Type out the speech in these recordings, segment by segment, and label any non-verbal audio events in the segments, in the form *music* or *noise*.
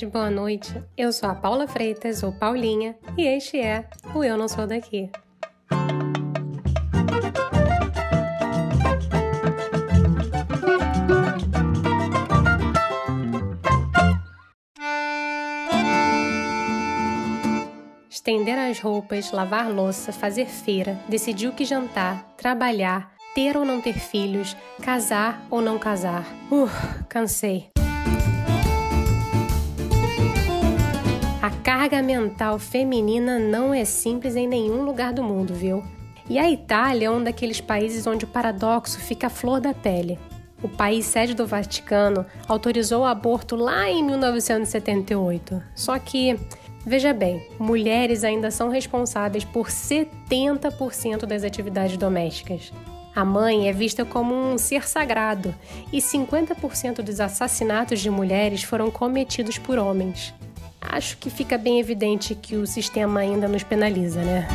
tarde, boa noite. Eu sou a Paula Freitas, ou Paulinha, e este é o Eu Não Sou Daqui. Estender as roupas, lavar louça, fazer feira, decidir o que jantar, trabalhar, ter ou não ter filhos, casar ou não casar. Uh, cansei. A carga mental feminina não é simples em nenhum lugar do mundo, viu? E a Itália é um daqueles países onde o paradoxo fica à flor da pele. O país sede do Vaticano autorizou o aborto lá em 1978. Só que, veja bem, mulheres ainda são responsáveis por 70% das atividades domésticas. A mãe é vista como um ser sagrado e 50% dos assassinatos de mulheres foram cometidos por homens acho que fica bem evidente que o sistema ainda nos penaliza, né?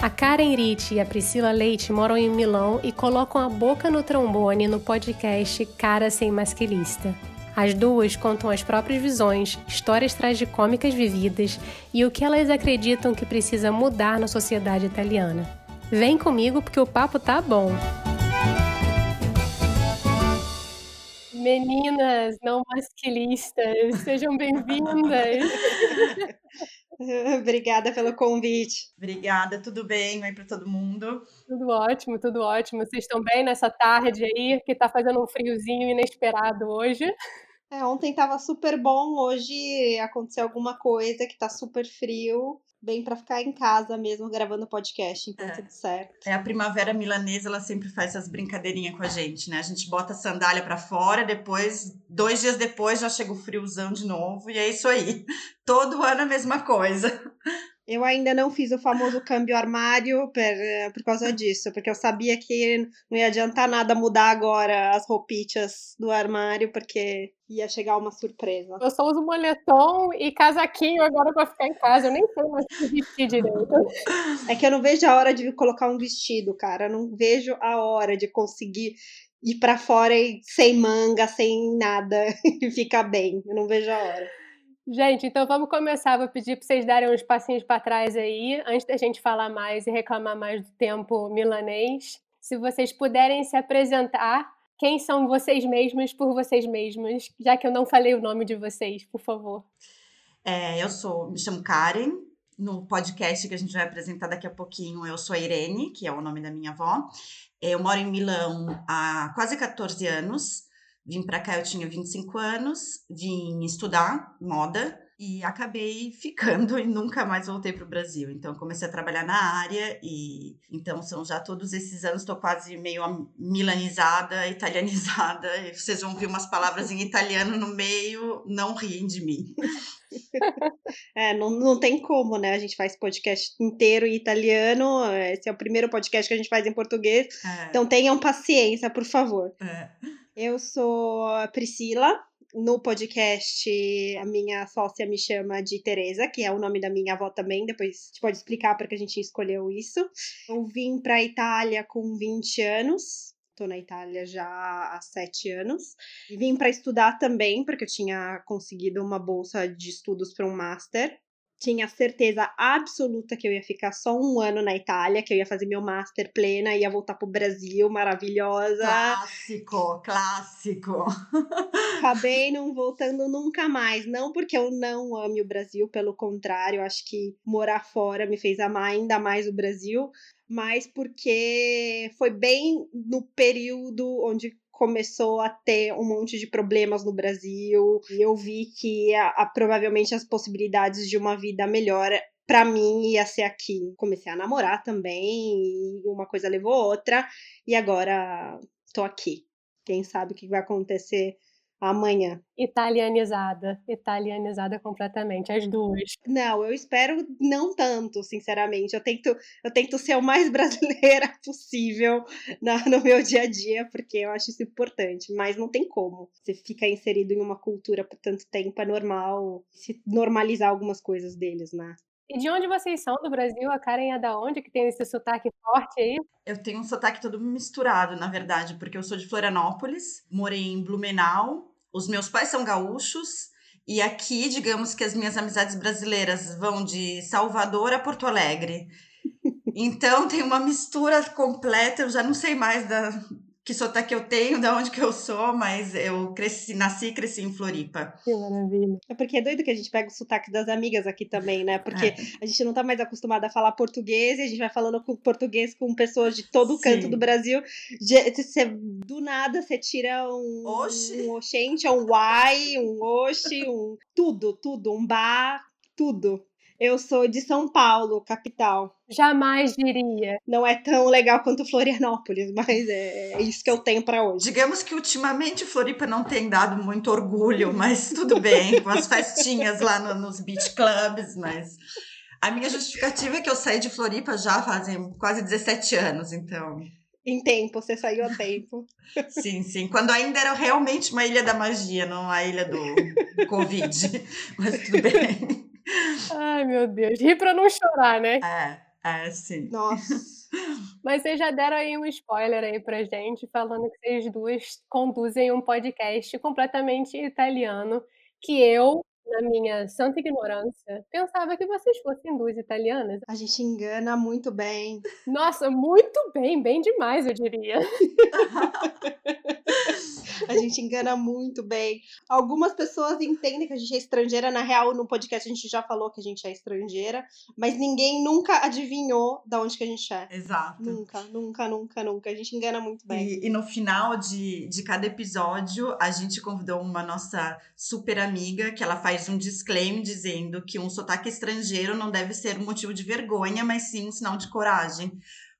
A Karen Ricci e a Priscila Leite moram em Milão e colocam a boca no trombone no podcast Cara Sem Masquilista. As duas contam as próprias visões, histórias tragicômicas vividas e o que elas acreditam que precisa mudar na sociedade italiana. Vem comigo porque o papo tá bom! Meninas não masquilistas, sejam bem-vindas. *laughs* Obrigada pelo convite. Obrigada, tudo bem? Oi para todo mundo. Tudo ótimo, tudo ótimo. Vocês estão bem nessa tarde aí, que está fazendo um friozinho inesperado hoje? É, ontem estava super bom, hoje aconteceu alguma coisa que está super frio bem para ficar em casa mesmo gravando podcast, então é. tudo certo. É a primavera milanesa, ela sempre faz essas brincadeirinhas com a gente, né? A gente bota a sandália para fora, depois, dois dias depois, já chega o friozão de novo, e é isso aí. *laughs* Todo ano a mesma coisa. Eu ainda não fiz o famoso câmbio armário por, eh, por causa disso, porque eu sabia que não ia adiantar nada mudar agora as roupitas do armário, porque ia chegar uma surpresa. Eu só uso moletom e casaquinho agora para ficar em casa, eu nem sei mais se vestir direito. *laughs* É que eu não vejo a hora de colocar um vestido, cara, eu não vejo a hora de conseguir ir para fora sem manga, sem nada *laughs* e ficar bem, eu não vejo a hora. Gente, então vamos começar. Vou pedir para vocês darem uns passinhos para trás aí, antes da gente falar mais e reclamar mais do tempo milanês. Se vocês puderem se apresentar, quem são vocês mesmos por vocês mesmos, já que eu não falei o nome de vocês, por favor. É, eu sou, me chamo Karen. No podcast que a gente vai apresentar daqui a pouquinho, eu sou a Irene, que é o nome da minha avó. Eu moro em Milão há quase 14 anos. Vim para cá, eu tinha 25 anos, vim estudar moda e acabei *laughs* ficando e nunca mais voltei para o Brasil. Então comecei a trabalhar na área e então são já todos esses anos estou quase meio milanizada, *laughs* italianizada. E vocês vão ver umas palavras em italiano no meio, não riem de mim. *laughs* É, não, não tem como, né? A gente faz podcast inteiro em italiano. Esse é o primeiro podcast que a gente faz em português. É. Então tenham paciência, por favor. É. Eu sou a Priscila. No podcast, a minha sócia me chama de Teresa, que é o nome da minha avó também. Depois a pode explicar para que a gente escolheu isso. Eu vim para a Itália com 20 anos. Estou na Itália já há sete anos. Vim para estudar também, porque eu tinha conseguido uma bolsa de estudos para um master tinha certeza absoluta que eu ia ficar só um ano na Itália, que eu ia fazer meu master plena, ia voltar pro Brasil, maravilhosa. Clássico, clássico. *laughs* Acabei não voltando nunca mais. Não porque eu não ame o Brasil, pelo contrário, acho que morar fora me fez amar ainda mais o Brasil, mas porque foi bem no período onde começou a ter um monte de problemas no Brasil e eu vi que a, a, provavelmente as possibilidades de uma vida melhor para mim ia ser aqui. Comecei a namorar também e uma coisa levou outra e agora tô aqui. Quem sabe o que vai acontecer amanhã. Italianizada, italianizada completamente, as duas. Não, eu espero não tanto, sinceramente. Eu tento, eu tento ser o mais *laughs* brasileira possível na, no meu dia a dia, porque eu acho isso importante, mas não tem como. Você fica inserido em uma cultura por tanto tempo, é normal se normalizar algumas coisas deles, né? E de onde vocês são do Brasil? A Karen é da onde que tem esse sotaque forte aí? Eu tenho um sotaque todo misturado, na verdade, porque eu sou de Florianópolis, morei em Blumenau, os meus pais são gaúchos, e aqui, digamos que as minhas amizades brasileiras vão de Salvador a Porto Alegre. *laughs* Então tem uma mistura completa, eu já não sei mais da, que sotaque eu tenho, *laughs* de onde que eu sou, mas eu cresci, nasci e cresci em Floripa. Que maravilha. É porque é doido que a gente pega o sotaque das amigas aqui também, né? Porque é. a gente não tá mais acostumada a falar português e a gente vai falando com português com pessoas de todo o canto do Brasil. Cê, do nada você tira um, Oxi. um oxente, um uai, um oxi, um tudo, tudo, um bar, tudo. Eu sou de São Paulo, capital. Jamais diria. Não é tão legal quanto Florianópolis, mas é, é isso que eu tenho para hoje. Digamos que ultimamente Floripa não tem dado muito orgulho, mas tudo bem, com as festinhas lá no, nos beach clubs, mas a minha justificativa é que eu saí de Floripa já fazem quase 17 anos, então. Em tempo, você saiu a tempo. *laughs* Sim, sim. Quando ainda era realmente uma ilha da magia, não a ilha do Covid. *laughs* Mas tudo bem. Ai, meu Deus. Ri pra não chorar, né? É, é, sim. Nossa. *laughs* Mas vocês já deram aí um spoiler aí pra gente, falando que vocês duas conduzem um podcast completamente italiano, que eu, na minha santa ignorância, pensava que vocês fossem duas italianas. A gente engana muito bem. Nossa, muito bem, bem demais, eu diria. *laughs* A gente engana muito bem. Algumas pessoas entendem que a gente é estrangeira. Na real, no podcast a gente já falou que a gente é estrangeira, mas ninguém nunca adivinhou da onde que a gente é. Exato. Nunca, nunca, nunca, nunca. A gente engana muito bem. E, e no final de, de cada episódio, a gente convidou uma nossa super amiga que ela faz um disclaimer dizendo que um sotaque estrangeiro não deve ser um motivo de vergonha, mas sim um sinal de coragem.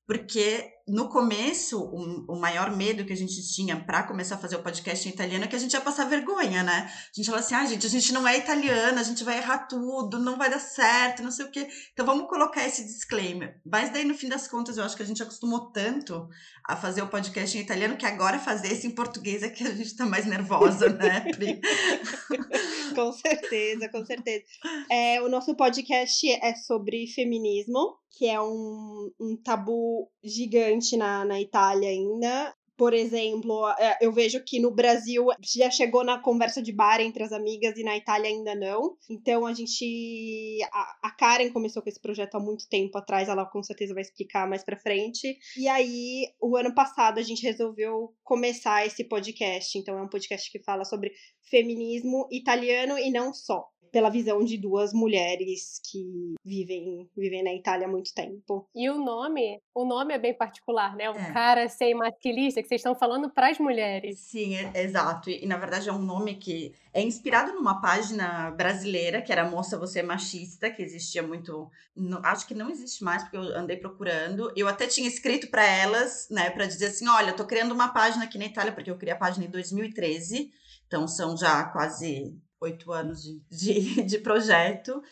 Porque no começo, o, o, maior medo que a gente tinha para começar a fazer o podcast em italiano é que a gente ia passar vergonha, né? A gente fala assim, ah, gente, a gente não é italiana, a gente vai errar tudo, não vai dar certo, não sei o quê. Então vamos colocar esse disclaimer. Mas daí, no fim das contas, eu acho que a gente acostumou tanto a fazer o podcast em italiano que agora fazer esse em português é que a gente tá mais nervosa, né, Pri? *laughs* com certeza, com certeza. É, o nosso podcast é sobre feminismo que é um, um tabu gigante na, na Itália ainda. Por exemplo, é, eu vejo que no Brasil já chegou na conversa de bar entre as amigas e na Itália ainda não. Então a gente. A, a Karen começou com esse projeto há muito tempo atrás, ela com certeza vai explicar mais pra frente. E aí, o ano passado, a gente resolveu começar esse podcast. Então é um podcast que fala sobre feminismo italiano e não só pela visão de duas mulheres que vivem, vivem na Itália há muito tempo. E o nome, o nome é bem particular, né? O é. cara sem maquilista, que vocês estão falando para as mulheres. Sim, é, exato. E, na verdade é um nome que é inspirado numa página brasileira, que era Moça Você é Machista, que existia muito. No, acho que não existe mais, porque eu andei procurando. Eu até tinha escrito para elas, né, para dizer assim: olha, eu tô criando uma página aqui na Itália, porque eu criei a página em 2013. Então são já quase oito anos de, de, *laughs* de projeto,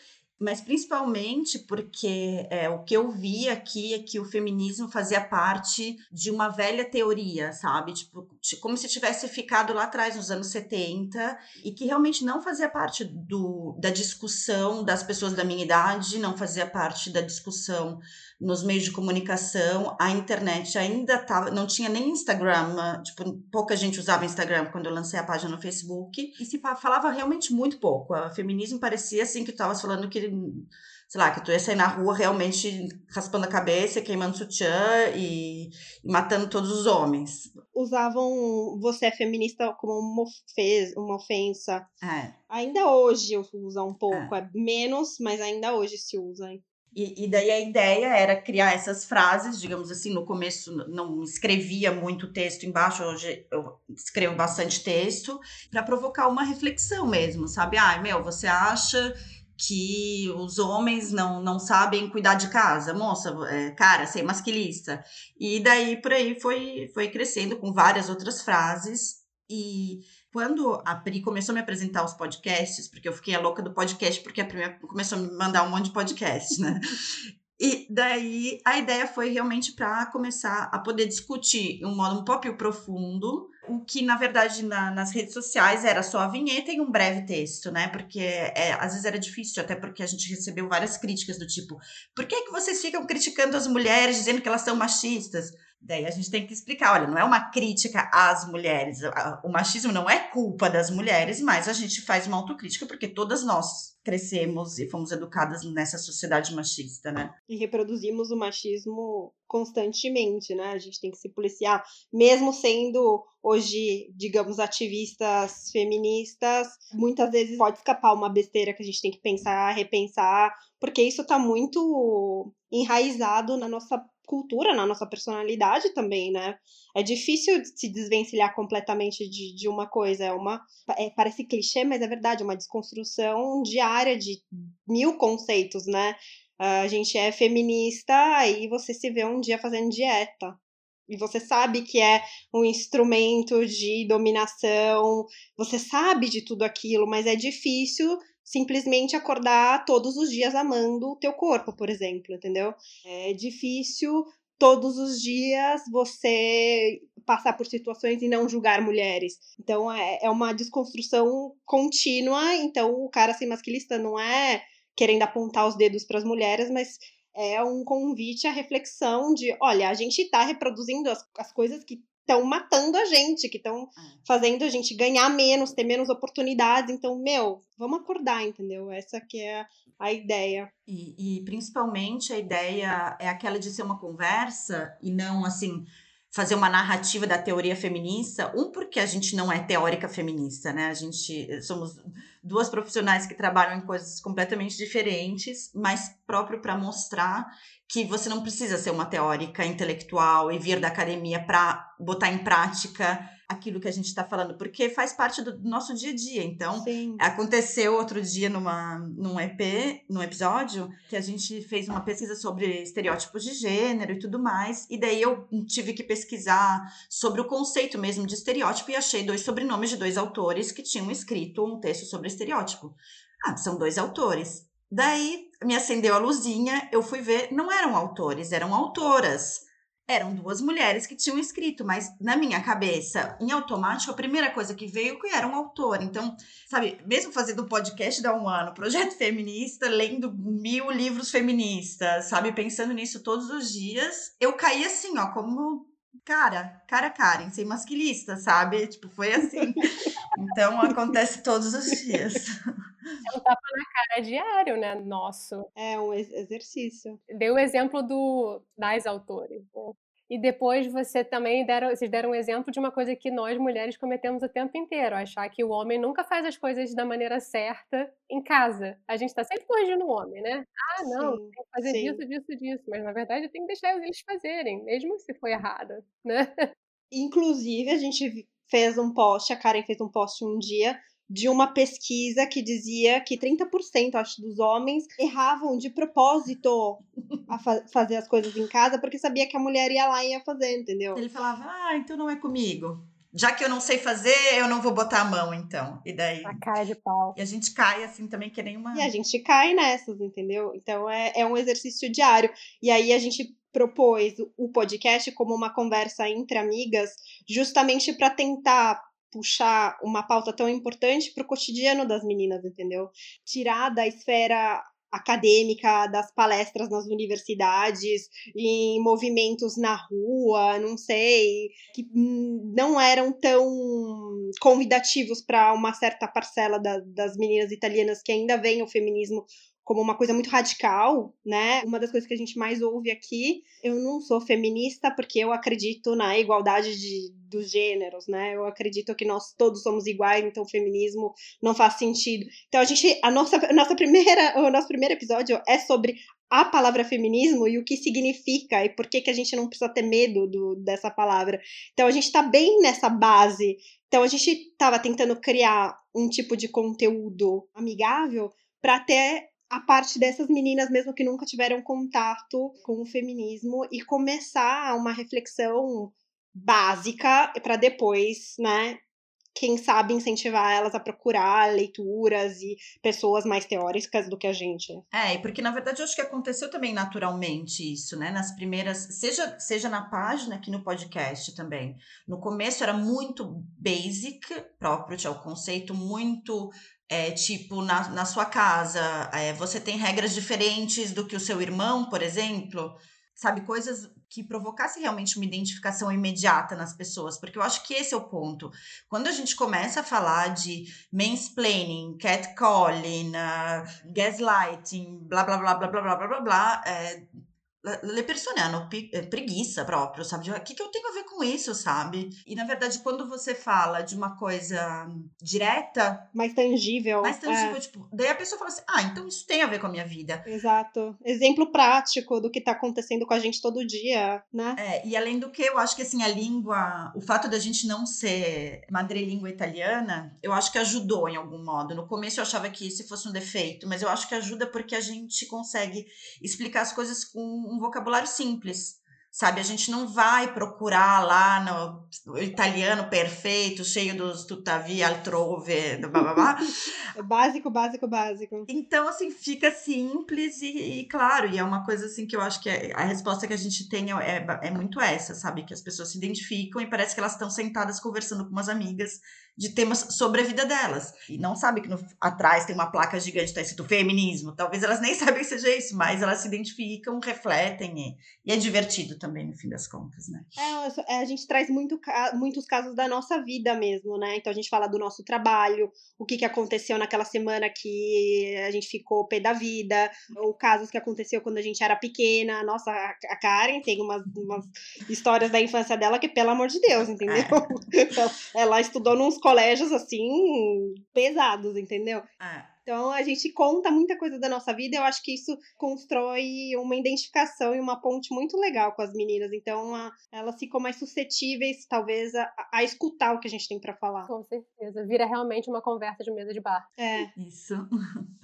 mas principalmente porque é, o que eu vi aqui é que o feminismo fazia parte de uma velha teoria, sabe? Tipo, como se tivesse ficado lá atrás, nos anos 70, e que realmente não fazia parte do, da discussão das pessoas da minha idade, não fazia parte da discussão nos meios de comunicação, a internet ainda tava, não tinha nem Instagram, tipo, pouca gente usava Instagram quando eu lancei a página no Facebook, e se falava realmente muito pouco. O feminismo parecia assim que tu estavas falando que sei lá, que tu ia sair na rua realmente raspando a cabeça, queimando sutiã e, e matando todos os homens. Usavam você é feminista como uma, ofensa. Uma ofensa. É. Ainda hoje usa um pouco, é. é menos, mas ainda hoje se usa. E, e, daí a ideia era criar essas frases, digamos assim, no começo não escrevia muito texto embaixo, hoje eu escrevo bastante texto, para provocar uma reflexão mesmo, sabe? Ai, ah, meu, você acha que os homens não, não sabem cuidar de casa, moça, é, cara, ser masculista. E daí por aí foi, foi crescendo com várias outras frases. E quando a Pri começou a me apresentar os podcasts, porque eu fiquei a louca do podcast, porque a Pri começou a me mandar um monte de podcast, né? *laughs* E daí a ideia foi realmente para começar a poder discutir um modo um pouco profundo o que na verdade na, nas redes sociais era só a vinheta e um breve texto, né? Porque é, às vezes era difícil, até porque a gente recebeu várias críticas do tipo: por que, que vocês ficam criticando as mulheres, dizendo que elas são machistas? Daí a gente tem que explicar, olha, não é uma crítica às mulheres, o machismo não é culpa das mulheres, mas a gente faz uma autocrítica porque todas nós crescemos e fomos educadas nessa sociedade machista, né? E reproduzimos o machismo constantemente, né? A gente tem que se policiar, mesmo sendo hoje, digamos, ativistas feministas, muitas vezes pode escapar uma besteira que a gente tem que pensar, repensar, porque isso está muito enraizado na nossa cultura, na nossa personalidade também, né? É difícil se desvencilhar completamente de, de uma coisa. É uma. É, parece clichê, mas é verdade, é uma desconstrução diária de mil conceitos, né? A gente é feminista, aí você se vê um dia fazendo dieta. E você sabe que é um instrumento de dominação, você sabe de tudo aquilo, mas é difícil simplesmente acordar todos os dias amando o teu corpo, por exemplo, entendeu? É difícil todos os dias você passar por situações e não julgar mulheres. Então é, é uma desconstrução contínua. Então o cara sem masculista não é querendo apontar os dedos para as mulheres, mas é um convite à reflexão de, olha, a gente está reproduzindo as, as coisas que estão matando a gente, que estão é. fazendo a gente ganhar menos, ter menos oportunidades. Então, meu, vamos acordar, entendeu? Essa que é a ideia. E, e principalmente a ideia é aquela de ser uma conversa e não assim fazer uma narrativa da teoria feminista, um porque a gente não é teórica feminista, né? A gente somos duas profissionais que trabalham em coisas completamente diferentes, mas próprio para mostrar que você não precisa ser uma teórica intelectual e vir da academia para botar em prática aquilo que a gente está falando, porque faz parte do nosso dia a dia. Então, Sim. aconteceu outro dia numa, num EP, num episódio, que a gente fez uma pesquisa sobre estereótipos de gênero e tudo mais, e daí eu tive que pesquisar sobre o conceito mesmo de estereótipo e achei dois sobrenomes de dois autores que tinham escrito um texto sobre estereótipo. Ah, são dois autores. Daí me acendeu a luzinha, eu fui ver, não eram autores, eram autoras eram duas mulheres que tinham escrito, mas na minha cabeça, em automático, a primeira coisa que veio que era um autor. Então, sabe, mesmo fazendo um podcast da um ano, projeto *laughs* feminista, lendo mil livros feministas, sabe, pensando nisso todos os dias, eu caí assim, ó, como cara, cara Karen, sem masculista, sabe? Tipo, foi assim. *laughs* Então acontece todos os dias. É um tapa na cara diário, né? Nosso. É um exercício. Deu o exemplo do, das autores. Né? E depois você também deram, vocês deram um exemplo de uma coisa que nós mulheres cometemos o tempo inteiro, achar que o homem nunca faz as coisas da maneira certa em casa. A gente está sempre corrigindo o homem, né? Ah, não, sim, tem que fazer sim. disso, disso, disso. Mas na verdade tem que deixar eles fazerem, mesmo se for errado, né? Inclusive, a gente fez um post, a Karen fez um post um dia de uma pesquisa que dizia que 30%, acho, dos homens erravam de propósito a fa fazer as coisas em casa porque sabia que a mulher ia lá e ia fazer, entendeu? Ele falava, ah, então não é comigo. Já que eu não sei fazer, eu não vou botar a mão, então. E daí. A cara de pau. E a gente cai assim também, que nem uma. E a gente cai nessas, entendeu? Então é, é um exercício diário. E aí a gente propôs o podcast como uma conversa entre amigas, justamente para tentar puxar uma pauta tão importante para o cotidiano das meninas, entendeu? Tirar da esfera acadêmica, das palestras nas universidades, em movimentos na rua, não sei, que não eram tão convidativos para uma certa parcela da, das meninas italianas que ainda veem o feminismo como uma coisa muito radical, né? Uma das coisas que a gente mais ouve aqui, eu não sou feminista porque eu acredito na igualdade de, dos gêneros, né? Eu acredito que nós todos somos iguais, então o feminismo não faz sentido. Então a gente, a nossa, a nossa primeira, o nosso primeiro episódio é sobre a palavra feminismo e o que significa e por que, que a gente não precisa ter medo do, dessa palavra. Então a gente está bem nessa base. Então a gente estava tentando criar um tipo de conteúdo amigável para ter a parte dessas meninas mesmo que nunca tiveram contato com o feminismo e começar uma reflexão básica para depois, né, quem sabe incentivar elas a procurar leituras e pessoas mais teóricas do que a gente. É, porque na verdade eu acho que aconteceu também naturalmente isso, né? Nas primeiras, seja, seja na página aqui no podcast também. No começo era muito basic, próprio, tinha o conceito muito é, tipo, na, na sua casa, é, você tem regras diferentes do que o seu irmão, por exemplo. sabe, coisas que provocasse realmente uma identificação imediata nas pessoas, porque eu acho que esse é o ponto. Quando a gente começa a falar de mansplaining, catcalling, uh, gaslighting, blá blá blá blá blá blá blá blá, é, le persone hanno eh, preguiça próprio, sabe? O que, que eu tenho a ver com isso, sabe? E na verdade, quando você fala de uma coisa direta. Mais tangível. Mais tangível, é. tipo. Daí a pessoa fala assim: ah, então isso tem a ver com a minha vida. Exato. Exemplo prático do que tá acontecendo com a gente todo dia, né? É, e além do que, eu acho que assim, a língua, o fato da gente não ser madrelíngua italiana, eu acho que ajudou em algum modo. No começo eu achava que isso fosse um defeito, mas eu acho que ajuda porque a gente consegue explicar as coisas com um vocabulário simples sabe? A gente não vai procurar lá no italiano perfeito, cheio dos tuttavia, altrove, blá, blá, blá. *laughs* básico, básico, básico. Então, assim, fica simples e, e, claro, e é uma coisa assim que eu acho que é, a resposta que a gente tem é, é, é muito essa, sabe? Que as pessoas se identificam e parece que elas estão sentadas conversando com umas amigas de temas sobre a vida delas. E não sabe que no, atrás tem uma placa gigante, tá escrito feminismo. Talvez elas nem *laughs* sabem que seja isso, mas elas se identificam, refletem e, e é divertido também, no fim das contas, né? É, a gente traz muito, muitos casos da nossa vida mesmo, né? Então a gente fala do nosso trabalho, o que, que aconteceu naquela semana que a gente ficou pé da vida, ou casos que aconteceu quando a gente era pequena. Nossa, a Karen tem umas, umas histórias da infância dela que, pelo amor de Deus, entendeu? *laughs* É. ela estudou nos colégios assim pesados, entendeu? É. Então a gente conta muita coisa da nossa vida, eu acho que isso constrói uma identificação e uma ponte muito legal com as meninas. Então a, elas ficam mais suscetíveis, talvez, a, a escutar o que a gente tem para falar. Com certeza. Vira realmente uma conversa de mesa de bar. É. Isso.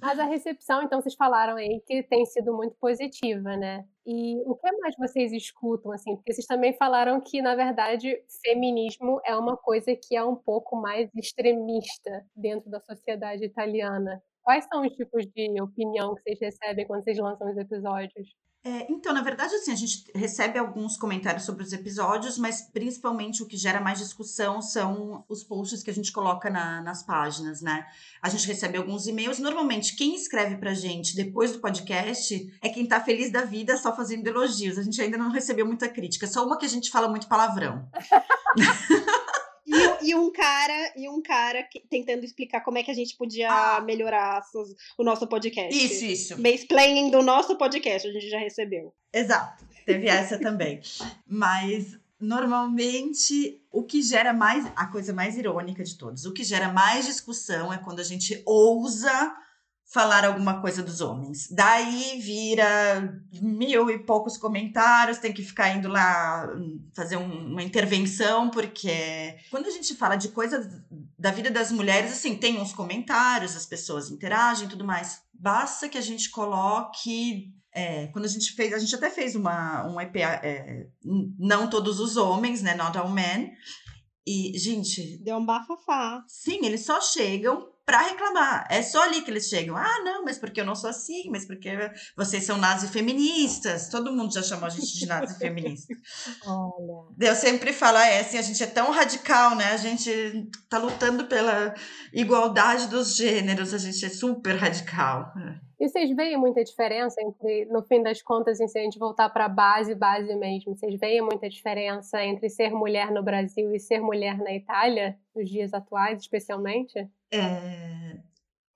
Mas a recepção, então, vocês falaram aí que tem sido muito positiva, né? E o que mais vocês escutam, assim? Porque vocês também falaram que, na verdade, feminismo é uma coisa que é um pouco mais extremista dentro da sociedade italiana. Quais são os tipos de opinião que vocês recebem quando vocês lançam os episódios? É, então, na verdade, assim, a gente recebe alguns comentários sobre os episódios, mas principalmente o que gera mais discussão são os posts que a gente coloca na, nas páginas, né? A gente recebe alguns e-mails. Normalmente, quem escreve pra gente depois do podcast é quem tá feliz da vida só fazendo elogios. A gente ainda não recebeu muita crítica, só uma que a gente fala muito palavrão. *laughs* E, um cara, e um cara que, tentando explicar como é que a gente podia ah. melhorar o nosso podcast. Isso, isso. Mansplaining do nosso podcast, a gente já recebeu. Exato, teve essa também. Mas normalmente o que gera mais a coisa mais irônica de todos, o que gera mais discussão é quando a gente ousa falar alguma coisa dos homens. Daí vira mil e poucos comentários, tem que ficar indo lá hum, fazer um, uma intervenção, porque quando a gente fala de coisas da vida das mulheres, assim, tem uns comentários, as pessoas interagem e tudo mais. Basta que a gente coloque. É, quando a gente fez, a gente até fez uma, um EP, é, não todos os homens, né? Not all men. E, gente. Deu um bafafá. Sim, eles só chegam para reclamar. É só ali que eles chegam. Ah, não, mas porque eu não sou assim, mas porque vocês são nazi-feministas. Todo mundo já chamou a gente de nazi-feminista. *laughs* Olha. Eu sempre falo, ah, é assim, a gente é tão radical, né? A gente tá lutando pela igualdade dos gêneros, a gente é super radical. E vocês veem muita diferença entre, no fim das contas, se a gente voltar para base, base mesmo, vocês veem muita diferença entre ser mulher no Brasil e ser mulher na Itália, nos dias atuais, especialmente? É.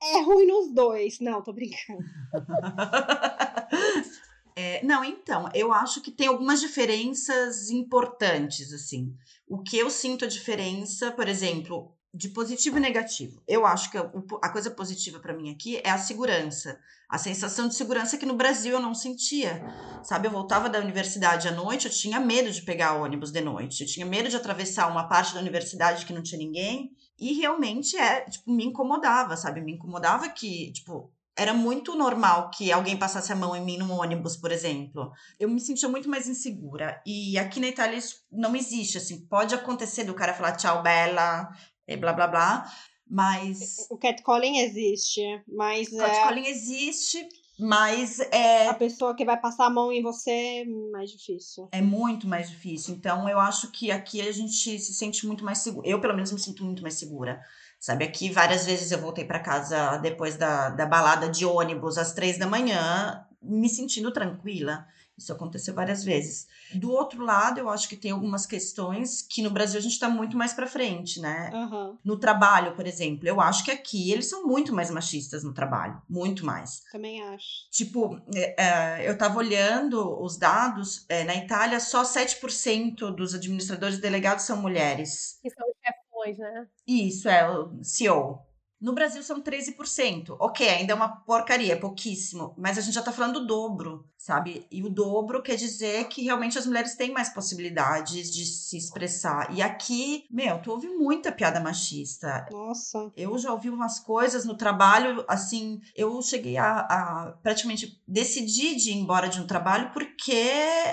É ruim nos dois. Não, tô brincando. *laughs* é, não, então, eu acho que tem algumas diferenças importantes, assim. O que eu sinto a diferença, por exemplo, de positivo e negativo. Eu acho que a coisa positiva para mim aqui é a segurança. A sensação de segurança que no Brasil eu não sentia. Sabe, eu voltava da universidade à noite, eu tinha medo de pegar ônibus de noite. Eu tinha medo de atravessar uma parte da universidade que não tinha ninguém. E realmente é, tipo, me incomodava, sabe? Me incomodava que, tipo, era muito normal que alguém passasse a mão em mim no ônibus, por exemplo. Eu me sentia muito mais insegura. E aqui na Itália isso não existe, assim. Pode acontecer do cara falar tchau, bela, e blá blá blá. Mas. O catcalling existe, mas. O catcalling é... existe, mas é. A pessoa que vai passar a mão em você é mais difícil. É muito mais difícil. Então, eu acho que aqui a gente se sente muito mais segura. Eu, pelo menos, me sinto muito mais segura. Sabe, aqui várias vezes eu voltei para casa depois da, da balada de ônibus às três da manhã me sentindo tranquila. Isso aconteceu várias vezes. Do outro lado, eu acho que tem algumas questões que no Brasil a gente está muito mais para frente, né? Uhum. No trabalho, por exemplo, eu acho que aqui eles são muito mais machistas no trabalho, muito mais. Também acho. Tipo, é, é, eu estava olhando os dados, é, na Itália só 7% dos administradores delegados são mulheres. Que são os chefões, né? Isso, é o CEO. No Brasil são 13%. Ok, ainda é uma porcaria, é pouquíssimo. Mas a gente já tá falando do dobro, sabe? E o dobro quer dizer que realmente as mulheres têm mais possibilidades de se expressar. E aqui, meu, tu ouve muita piada machista. Nossa. Eu já ouvi umas coisas no trabalho, assim, eu cheguei a, a praticamente decidir de ir embora de um trabalho porque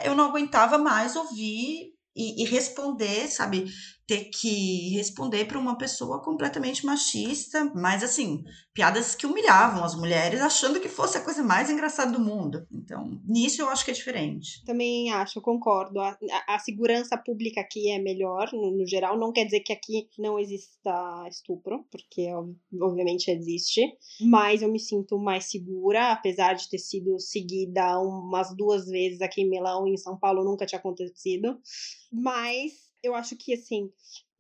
eu não aguentava mais ouvir e, e, responder, sabe? Ter que responder para uma pessoa completamente machista, mas assim, piadas que humilhavam as mulheres, achando que fosse a coisa mais engraçada do mundo. Então, nisso eu acho que é diferente. Também acho, concordo. A, a, a segurança pública aqui é melhor, no, no, geral. Não quer dizer que aqui não exista estupro, porque obviamente existe, mas eu me sinto mais segura, apesar de ter sido seguida umas duas vezes aqui em Milão e em São Paulo nunca tinha acontecido. Mas eu acho que, assim,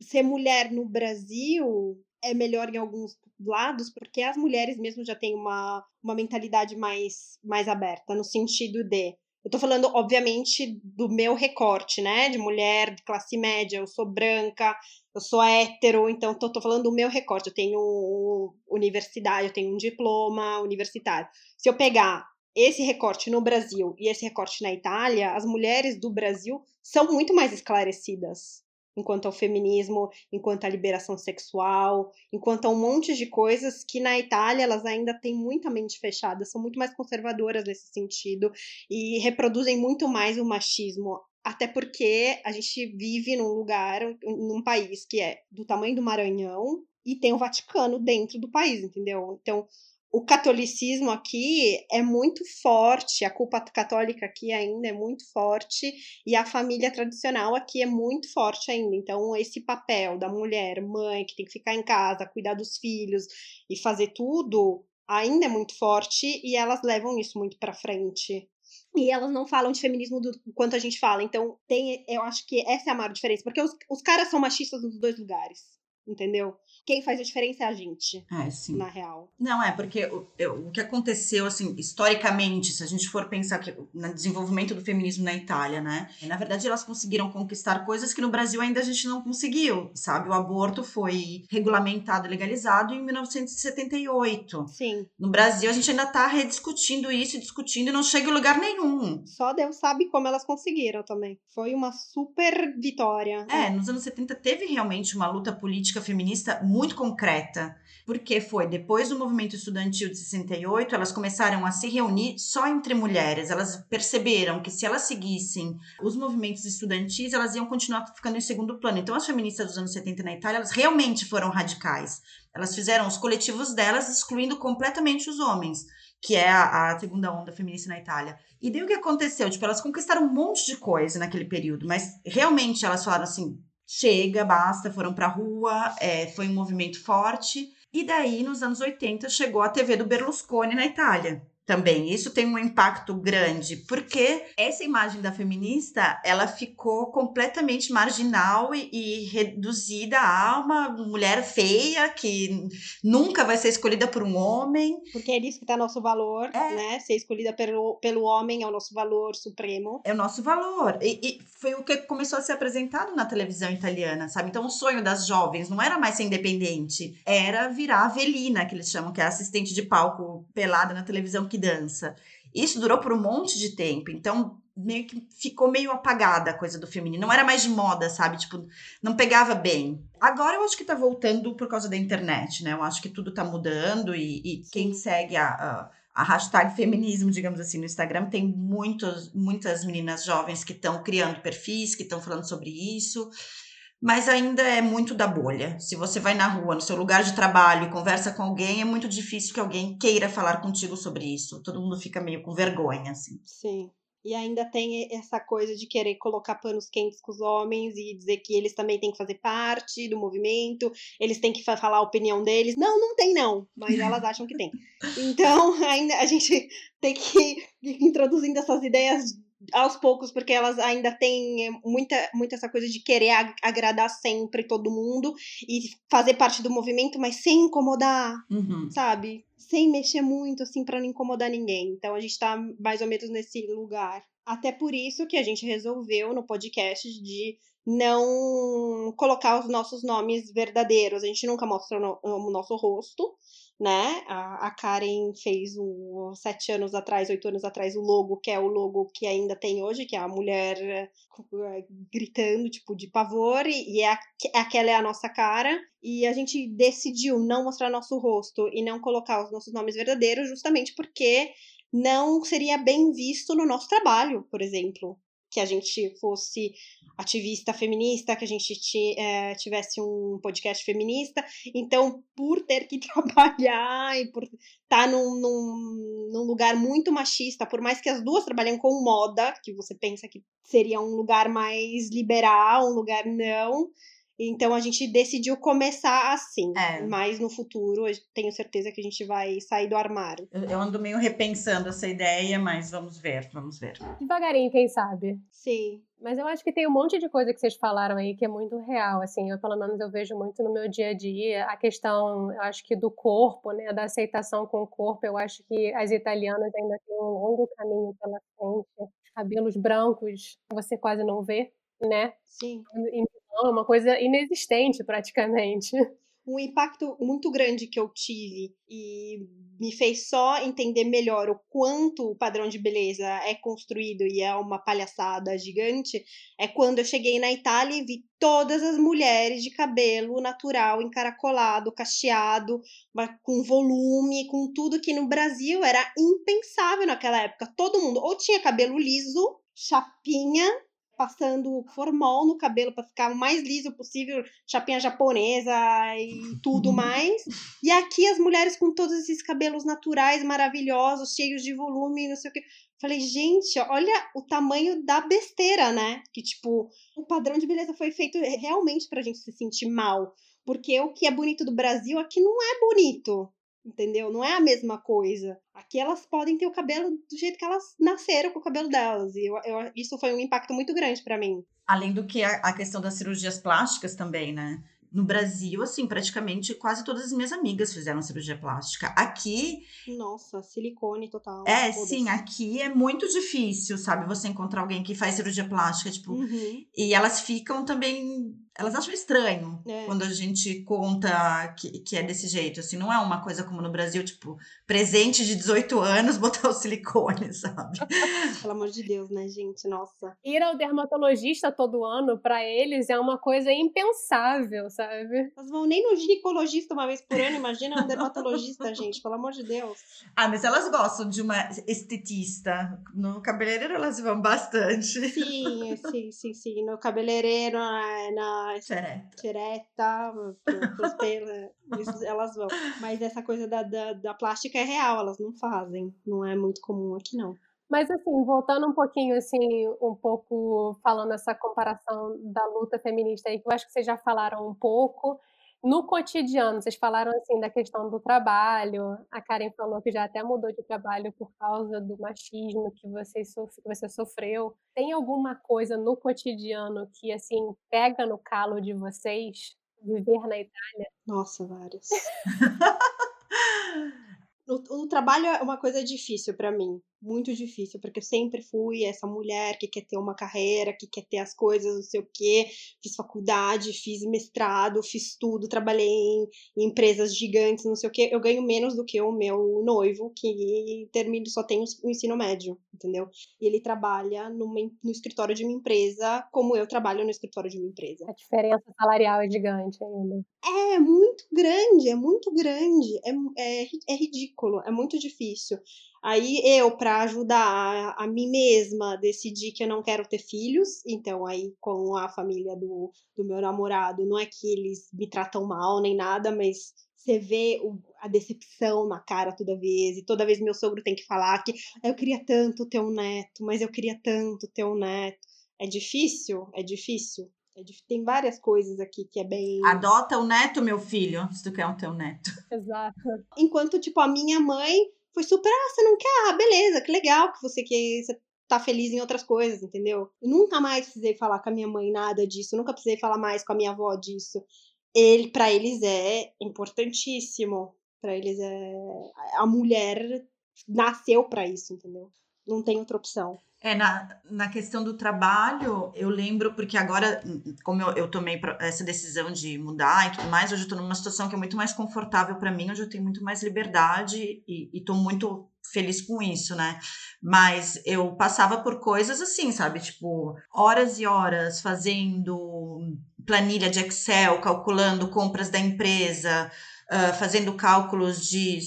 ser mulher no Brasil é melhor em alguns lados, porque as mulheres mesmo já têm uma, uma mentalidade mais, mais aberta, no sentido de. Eu tô falando, obviamente, do meu recorte, né? De mulher, de classe média, eu sou branca, eu sou hétero, então tô, tô falando do meu recorte. Eu tenho universidade, eu tenho um diploma universitário. Se eu pegar esse recorte no Brasil e esse recorte na Itália, as mulheres do Brasil são muito mais esclarecidas enquanto ao feminismo, enquanto à liberação sexual, enquanto a um monte de coisas que na Itália elas ainda têm muita mente fechada, são muito mais conservadoras nesse sentido e reproduzem muito mais o machismo. Até porque a gente vive num lugar, num país que é do tamanho do Maranhão e tem o Vaticano dentro do país, entendeu? Então, o catolicismo aqui é muito forte, a culpa católica aqui ainda é muito forte, e a família tradicional aqui é muito forte ainda. Então, esse papel da mulher, mãe, que tem que ficar em casa, cuidar dos filhos e fazer tudo, ainda é muito forte, e elas levam isso muito para frente. E elas não falam de feminismo do quanto a gente fala. Então, tem, eu acho que essa é a maior diferença, porque os, os caras são machistas nos dois lugares, entendeu? Quem faz a diferença é a gente. É, sim. Na real. Não, é, porque o, o que aconteceu, assim, historicamente, se a gente for pensar que, no desenvolvimento do feminismo na Itália, né? Na verdade, elas conseguiram conquistar coisas que no Brasil ainda a gente não conseguiu, sabe? O aborto foi regulamentado, legalizado em 1978. Sim. No Brasil, a gente ainda tá rediscutindo isso, discutindo e não chega em lugar nenhum. Só Deus sabe como elas conseguiram também. Foi uma super vitória. É, nos anos 70 teve realmente uma luta política feminista muito concreta, porque foi depois do movimento estudantil de 68, elas começaram a se reunir só entre mulheres. Elas perceberam que se elas seguissem os movimentos estudantis, elas iam continuar ficando em segundo plano. Então, as feministas dos anos 70 na Itália, elas realmente foram radicais. Elas fizeram os coletivos delas, excluindo completamente os homens que é a, a, segunda onda feminista na Itália. E daí o que aconteceu? Tipo, elas conquistaram um monte de coisa naquele período, mas realmente elas falaram assim: chega, basta, foram pra rua, é, foi um movimento forte. E daí, nos anos 80, chegou a TV do Berlusconi na Itália também. Isso tem um impacto grande, porque essa imagem da feminista, ela ficou completamente marginal e, e, reduzida a uma mulher feia que nunca vai ser escolhida por um homem. Porque é isso que está nosso valor, é. né? Ser escolhida pelo, pelo homem é o nosso valor supremo. É o nosso valor. E, e foi o que começou a ser apresentado na televisão italiana, sabe? Então, o sonho das jovens não era mais ser independente, era virar a Velina, que eles chamam, que é assistente de palco pelada na televisão que dança. Isso durou por um monte de tempo, então meio que ficou meio apagada a coisa do feminino. Não era mais de moda, sabe? Tipo, não pegava bem. Agora eu acho que tá voltando por causa da internet, né? Eu acho que tudo tá mudando e, e quem segue a, a, a, hashtag feminismo, digamos assim, no Instagram, tem muitos, muitas meninas jovens que estão criando perfis, que estão falando sobre isso mas ainda é muito da bolha. Se você vai na rua, no seu lugar de trabalho e conversa com alguém, é muito difícil que alguém queira falar contigo sobre isso. Todo mundo fica meio com vergonha, assim. Sim. E ainda tem essa coisa de querer colocar panos quentes com os homens e dizer que eles também têm que fazer parte do movimento, eles têm que falar a opinião deles. Não, não tem não, mas elas acham que tem. *laughs* Então, *laughs* ainda a gente tem que ir introduzindo essas ideias aos poucos, porque elas ainda têm eh, muita, muita essa coisa de querer agradar sempre todo mundo e fazer parte do movimento, mas sem incomodar, uhum. sabe? Sem mexer muito, assim, para não incomodar ninguém. Então a gente tá mais ou menos nesse lugar. Até por isso que a gente resolveu no podcast de não colocar os nossos nomes verdadeiros. A gente nunca mostra o nosso rosto né? A, a Karen fez um, sete anos atrás, oito anos atrás, o logo, que é o logo que ainda tem hoje, que é a mulher eh, gritando, tipo, de pavor, e, e é, aquela é a nossa cara. E a gente decidiu não mostrar nosso rosto e não colocar os nossos nomes verdadeiros, justamente porque não seria bem visto no nosso trabalho, por exemplo que a gente fosse ativista feminista, que a gente é, tivesse um podcast feminista. Então, por ter que *laughs* trabalhar e por estar tá num, num, num, lugar muito machista, por mais que as duas trabalhem com moda, que você pensa que seria um lugar mais liberal, um lugar não, então a gente decidiu começar assim. É. Mas no futuro eu tenho certeza que a gente vai sair do armário. Eu, eu ando meio repensando essa ideia, mas vamos ver, vamos ver. Devagarinho, quem sabe? Sim. Mas eu acho que tem um monte de coisa que vocês falaram aí que é muito real, assim, eu pelo menos eu vejo muito no meu dia a dia a questão, eu acho que do corpo, né, da aceitação com o corpo, eu acho que as italianas ainda têm um longo caminho pela frente, cabelos brancos você quase não vê, né? Sim. Em é uma coisa inexistente praticamente. Um impacto muito grande que eu tive e me fez só entender melhor o quanto o padrão de beleza é construído e é uma palhaçada gigante é quando eu cheguei na Itália e vi todas as mulheres de cabelo natural, encaracolado, cacheado, com volume, com tudo que no Brasil era impensável naquela época. Todo mundo ou tinha cabelo liso, chapinha passando formol no cabelo para ficar o mais liso possível, chapinha japonesa e tudo *laughs* mais. E aqui as mulheres com todos esses cabelos naturais maravilhosos, cheios de volume, não sei o que. Falei, gente, olha o tamanho da besteira, né? Que tipo, o padrão de beleza foi feito realmente pra gente se sentir mal. Porque o que é bonito do Brasil aqui não é bonito entendeu? Não é a mesma coisa. Aqui elas podem ter o cabelo do jeito que elas nasceram com o cabelo delas. E eu, eu isso foi um impacto muito grande para mim. Além do que a, a questão das cirurgias plásticas também, né? No Brasil, assim, praticamente quase todas as minhas amigas fizeram cirurgia plástica. Aqui. Nossa, silicone total. É, sim, aqui é muito difícil, sabe? Você encontrar alguém que faz cirurgia plástica, tipo. Uhum. E elas ficam também elas acham estranho é. quando a gente conta que, que é desse jeito. Assim, não é uma coisa como no Brasil, tipo, presente de 18 anos, *laughs* botar o silicone, sabe? Pelo amor de Deus, né, gente? Nossa. Ir ao dermatologista todo ano, para eles, é uma coisa impensável, sabe? Elas vão nem no ginecologista uma vez por ano, imagina um dermatologista, *laughs* gente, pelo amor de Deus. Ah, mas elas gostam de uma estetista. No cabeleireiro elas vão bastante. Sim, sim, sim, sim. No cabeleireiro, na Xereta. pros pelos, elas vão. Mas essa coisa da, da, da plástica é real, elas não fazem. Não é muito comum aqui, não. Mas assim, voltando um pouquinho, assim, um pouco falando essa comparação da luta feminista aí, que eu acho que vocês já falaram um pouco, no cotidiano, vocês falaram assim da questão do trabalho. A Karen falou que já até mudou de trabalho por causa do machismo que você, que você sofreu. Tem alguma coisa no cotidiano que assim pega no calo de vocês viver na Itália? Nossa, várias. *laughs* o, o trabalho é uma coisa difícil para mim muito difícil, porque eu sempre fui essa mulher que quer ter uma carreira, que quer ter as coisas, não sei o quê. Fiz faculdade, fiz mestrado, fiz tudo, trabalhei em, em empresas gigantes, não sei o quê. Eu ganho menos do que o meu noivo, que termina, só tem o ensino médio, entendeu? E ele trabalha numa, no escritório de uma empresa, como eu trabalho no escritório de uma empresa. A diferença salarial é gigante ainda. É, muito grande, é muito grande. É, é, é ridículo, é muito difícil. Aí eu, para ajudar a, a, mim mesma, decidi que eu não quero ter filhos. Então, aí com a família do, do meu namorado, não é que eles me tratam mal nem nada, mas você vê o, a decepção na cara toda vez, e toda vez meu sogro tem que falar que eu queria tanto ter um neto, mas eu queria tanto ter um neto. É difícil, é difícil. É difícil. Tem várias coisas aqui que é bem. Adota o neto, meu filho, se tu quer um teu neto. Exato. Enquanto, tipo, a minha mãe foi super, ah, você não quer? Ah, beleza, que legal que você quer. Você tá feliz em outras coisas, entendeu? Eu nunca mais precisei falar com a minha mãe nada disso, nunca precisei falar mais com a minha avó disso ele para eles é importantíssimo. Para eles é a mulher nasceu para isso, entendeu? Não tem outra opção. É, na, na questão do trabalho, eu lembro, porque agora, como eu, eu tomei essa decisão de mudar e tudo mais, hoje eu tô numa situação que é muito mais confortável para mim, hoje eu tenho muito mais liberdade e, e tô muito feliz com isso, né? Mas eu passava por coisas assim, sabe? Tipo, horas e horas fazendo planilha de Excel, calculando compras da empresa, uh, fazendo cálculos de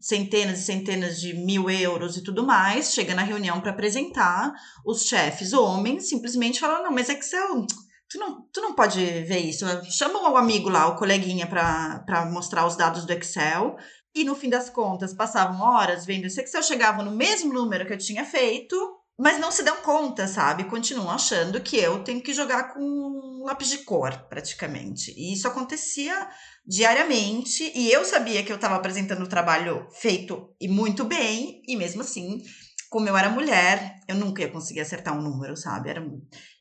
centenas e centenas de mil euros e tudo mais, chega na reunião para apresentar, os chefes homens simplesmente falam, não, mas Excel... Tu não, tu não pode ver isso. Chama o amigo lá, o coleguinha, para mostrar os dados do Excel. E no fim das contas, passavam horas vendo esse Excel, chegavam no mesmo número que eu tinha feito, mas não se dão conta, sabe? Continuam achando que eu tenho que jogar com um lápis de cor, praticamente. E isso acontecia diariamente, e eu sabia que eu estava apresentando o trabalho feito e muito bem, e mesmo assim, como eu era mulher, eu nunca ia conseguir acertar um número, sabe? Era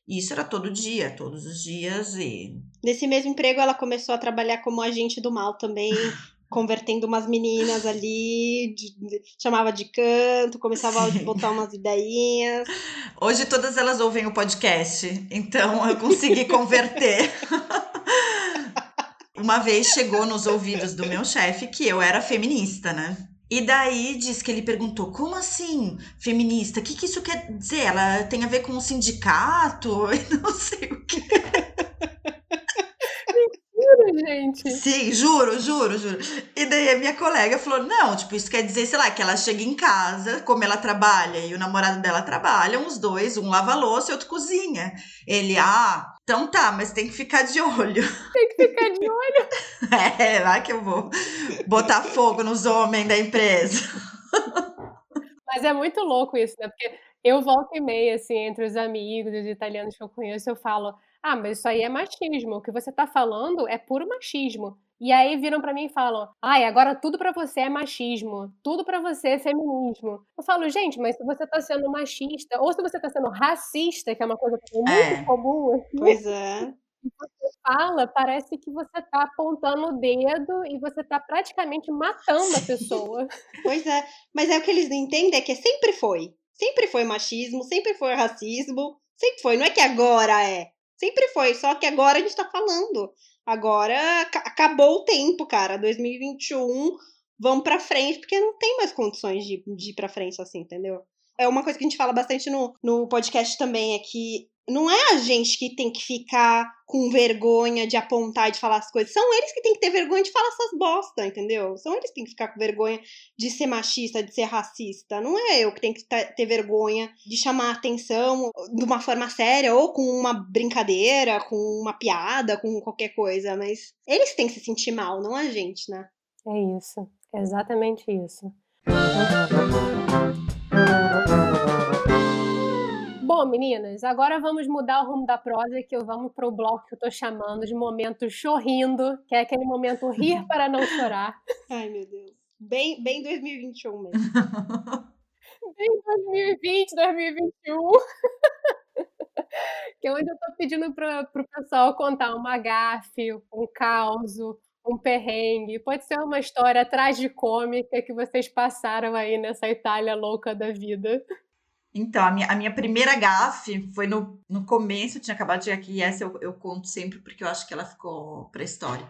isso era todo dia, todos os dias e Nesse mesmo emprego ela começou a trabalhar como agente do mal também, *laughs* convertendo umas meninas ali, de, de, chamava de canto, começava Sim. a botar umas ideinhas. Hoje todas elas ouvem o podcast, então eu consegui converter. *laughs* Uma vez chegou nos ouvidos do meu chefe que eu era feminista, né? E daí diz que ele perguntou: como assim, feminista? O que, que isso quer dizer? Ela tem a ver com o sindicato? *laughs* E não sei o que gente. Sim, juro, juro, juro. E daí a minha colega falou: não, tipo, isso quer dizer, sei lá, que ela chega em casa, como ela trabalha e o namorado dela trabalha, os dois, um lava louça e outro cozinha. Ele, ah, então tá, mas tem que ficar de olho. *laughs* Tem que ficar de olho. é, lá que eu vou botar fogo nos homens da empresa. Mas é muito louco isso, né? Porque eu volto e meia, assim, entre os amigos, os italianos que eu conheço, eu falo ah, mas isso aí é machismo. O que você tá falando é puro machismo. E aí viram para mim e falam: "Ai, agora tudo para você é machismo, tudo para você é feminismo". Eu falo: "Gente, mas se você tá sendo machista ou se você tá sendo racista, que é uma coisa muito é. comum aqui, Pois é. Você fala, parece que você tá apontando o dedo e você tá praticamente matando a pessoa. pois é, mas é o que eles não entendem é que sempre foi. Sempre foi machismo, sempre foi racismo, sempre foi, não é que agora é. Sempre foi, só que agora a gente tá falando. Agora acabou o tempo, cara. 2021, vamos pra frente, porque não tem mais condições de, de ir pra frente assim, entendeu? É uma coisa que a gente fala bastante no, no podcast também, é que não é a gente que tem que ficar com vergonha de apontar e de falar as coisas. São eles que têm que ter vergonha de falar essas bosta, entendeu? São eles que têm que ficar com vergonha de ser machista, de ser racista. Não é eu que tenho que ter vergonha de chamar atenção de uma forma séria ou com uma brincadeira, com uma piada, com qualquer coisa. Mas eles têm que se sentir mal, não a gente, né? É isso. É exatamente isso. Bom, meninas, agora vamos mudar o rumo da prosa que eu vamos para o bloco que eu tô chamando de momento chorrindo, que é aquele momento rir *laughs* para não chorar. Ai, meu Deus. Bem, bem 2021 mesmo. *laughs* bem 2020, 2021. *laughs* que é onde eu tô pedindo para o pessoal contar uma gafe, um caos, um perrengue. Pode ser uma história tragicômica que vocês passaram aí nessa Itália louca da vida. Então, a minha, a minha primeira gafe foi no, no começo, eu tinha acabado de chegar aqui, e essa eu, eu conto sempre porque eu acho que ela ficou pra história.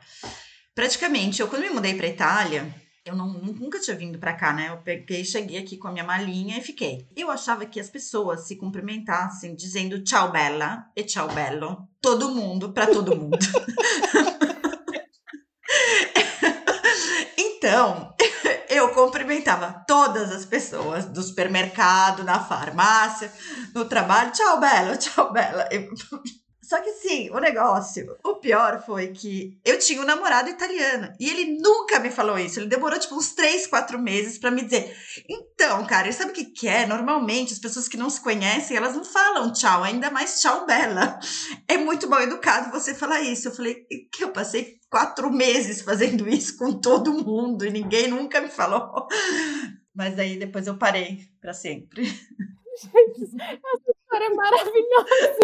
Praticamente, eu quando me mudei pra Itália, eu não, nunca tinha vindo para cá, né? Eu peguei, cheguei aqui com a minha malinha e fiquei. Eu achava que as pessoas se cumprimentassem dizendo tchau bella e tchau bello. Todo mundo para todo mundo. *laughs* então, *laughs* eu cumprimentava todas as pessoas do supermercado, na farmácia, no trabalho. Tchau, Bela, tchau, Bela. Eu, *laughs* Só que sim, o negócio, o pior foi que eu tinha um namorado italiano e ele nunca me falou isso. Ele demorou tipo uns três, quatro meses para me dizer. Então, cara, sabe o que, que é? Normalmente as pessoas que não se conhecem, elas não falam tchau, ainda mais tchau bela. *laughs* É muito mal educado você falar isso. Eu falei que eu passei quatro meses fazendo isso com todo mundo e ninguém nunca me falou. Mas aí depois eu parei para sempre. Gente, essa história é maravilhosa.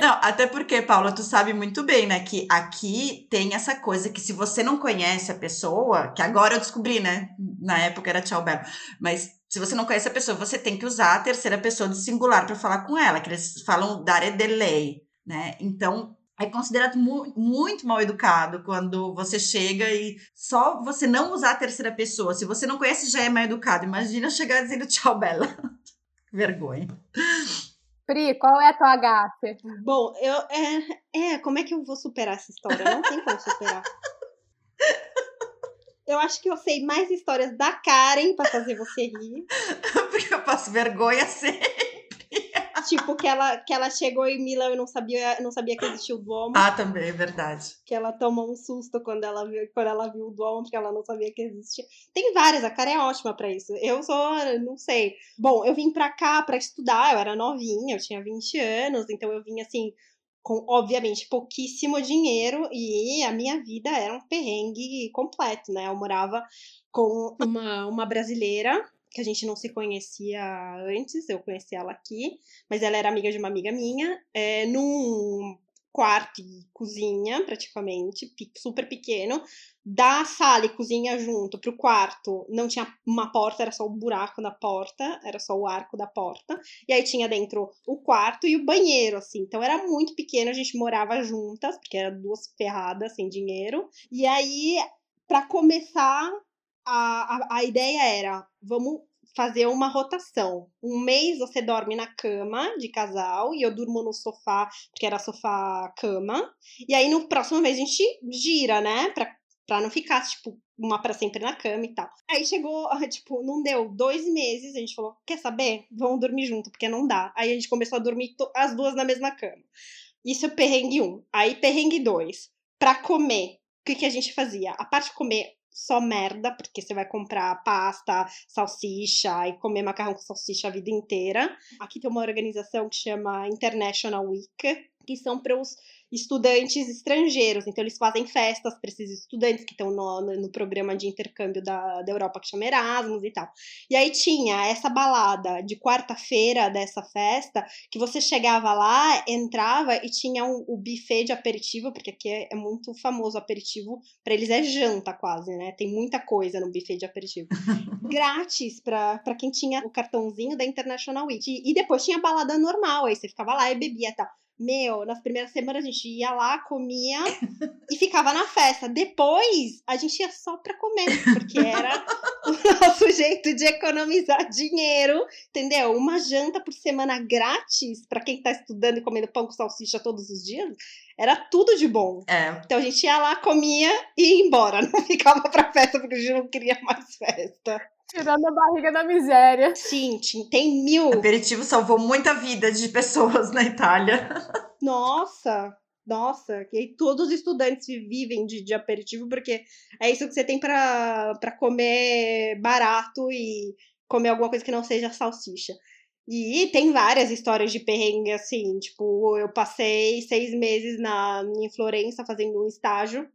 Não, até porque, Paula, tu sabe muito bem, né, que aqui tem essa coisa que se você não conhece a pessoa, que agora eu descobri, né, na época era tchau belo, mas se você não conhece a pessoa, você tem que usar a terceira pessoa do singular para falar com ela, que eles falam dare delay, né? Então, é considerado mu muito mal educado quando você chega e só você não usar a terceira pessoa. Se você não conhece, já é mal educado. Imagina chegar dizendo tchau, Bela. *laughs* Vergonha. Pri, qual é a tua gafe? Bom, eu. É, é, como é que eu vou superar essa história? Não tem como superar. Eu acho que eu sei mais histórias da Karen para fazer você rir. *laughs* Porque eu passo vergonha sempre tipo, que ela, que ela chegou em Milão e não sabia, não sabia que existia o Duomo. Ah, também, é verdade. Que ela tomou um susto quando ela viu, quando ela viu o Duomo, porque ela não sabia que existia. Tem várias, a cara é ótima para isso. Eu sou, não sei. Bom, eu vim pra cá para estudar, eu era novinha, eu tinha 20 anos, então eu vim assim com, obviamente, pouquíssimo dinheiro e a minha vida era um perrengue completo, né? Eu morava com uma, uma brasileira que a gente não se conhecia antes, eu conheci ela aqui, mas ela era amiga de uma amiga minha, é, num quarto e cozinha, praticamente, super pequeno, da sala e cozinha junto pro quarto, não tinha uma porta, era só o buraco da porta, era só o arco da porta, e aí tinha dentro o quarto e o banheiro, assim, então era muito pequeno, a gente morava juntas, porque era duas ferradas, sem dinheiro, e aí, para começar, a, a, ideia era, vamos fazer uma rotação. Um mês você dorme na cama de casal e eu durmo no sofá, porque era sofá-cama. E aí no próximo mês a gente gira, né? Pra, pra não ficar, tipo, uma para sempre na cama e tal. Aí chegou, *laughs* tipo, não deu dois meses, a gente falou: quer saber? Vamos dormir junto, porque não dá. Aí a gente começou a dormir as duas na mesma cama. Isso é perrengue um. Aí perrengue dois. Pra comer, o que, que a gente fazia? A parte de comer só merda, porque você vai comprar pasta, salsicha e comer macarrão com salsicha a vida inteira. Aqui tem uma organização que chama International Week, que são para os estudantes estrangeiros. Então, eles fazem festas para esses estudantes que estão no, no, programa de intercâmbio da, da Europa que chama Erasmus e tal. E aí tinha essa balada de quarta-feira dessa festa, que você chegava lá, entrava e tinha um, o buffet de aperitivo, porque aqui é, é muito famoso aperitivo, para eles é janta quase, né? Tem muita coisa no buffet de aperitivo. *laughs* Grátis para quem tinha o cartãozinho da International Week. E, e depois tinha balada normal, aí você ficava lá e bebia e tal. Meu, nas primeiras semanas a gente ia lá, comia *laughs* e ficava na festa. Depois a gente ia só pra comer, porque era o *laughs* nosso jeito de economizar dinheiro, entendeu? Uma janta por semana grátis para quem tá estudando e comendo pão com salsicha todos os dias. Era tudo de bom. É. Então a gente ia lá, comia e ia embora. *laughs* Não ficava pra festa porque a gente não queria mais festa. Tirando a barriga da miséria. Sim, tem mil. O aperitivo salvou muita vida de pessoas na Itália. Nossa, nossa, que todos os estudantes vivem de, de aperitivo porque é isso que você tem para comer barato e comer alguma coisa que não seja salsicha. E tem várias histórias de perrengue, assim, tipo, eu passei seis meses na, em Florença fazendo um estágio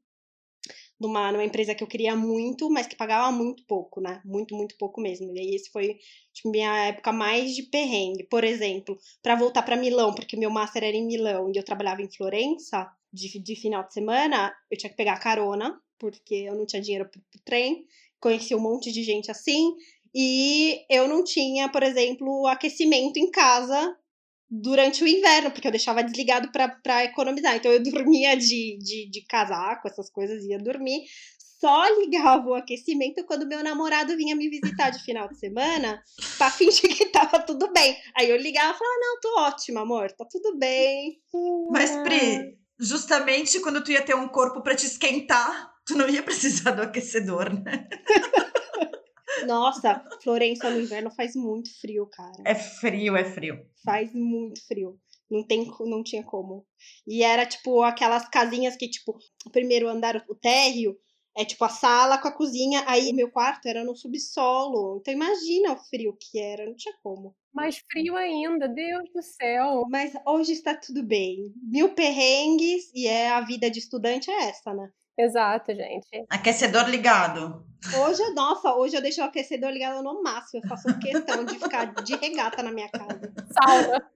numa, numa empresa que eu queria muito, mas que pagava muito pouco, né? Muito, muito pouco mesmo. E aí esse foi tipo, minha época mais de perrengue. Por exemplo, para voltar para Milão, porque meu master era em Milão e eu trabalhava em Florença, de, de final de semana, eu tinha que pegar carona, porque eu não tinha dinheiro pro, pro trem. Conheci um monte de gente assim. E eu não tinha, por exemplo, aquecimento em casa durante o inverno, porque eu deixava desligado para economizar. Então eu *laughs* dormia de, de, de casaco, essas coisas, ia dormir. Só ligava o aquecimento quando meu namorado vinha me visitar de final de semana pra *laughs* fingir que tava tudo bem. Aí eu ligava e falava: Não, tô ótima, amor, tá tudo bem. Mas, Pri, justamente quando tu ia ter um corpo para te esquentar, tu não ia precisar do aquecedor, né? *laughs* Nossa, Florença no inverno faz muito frio, cara. É frio, é frio. Faz muito frio. Não, tem, não tinha como. E era, tipo, aquelas casinhas que, tipo, o primeiro andar, o térreo, é tipo a sala com a cozinha. Aí meu quarto era no subsolo. Então imagina o frio que era, não tinha como. Mais frio ainda, Deus do céu. Mas hoje está tudo bem. Mil perrengues e é a vida de estudante é essa, né? Exato, gente. Aquecedor ligado. Hoje, nossa, hoje eu deixo o aquecedor ligado no máximo. Eu faço questão de ficar de regata na minha casa. Sauna.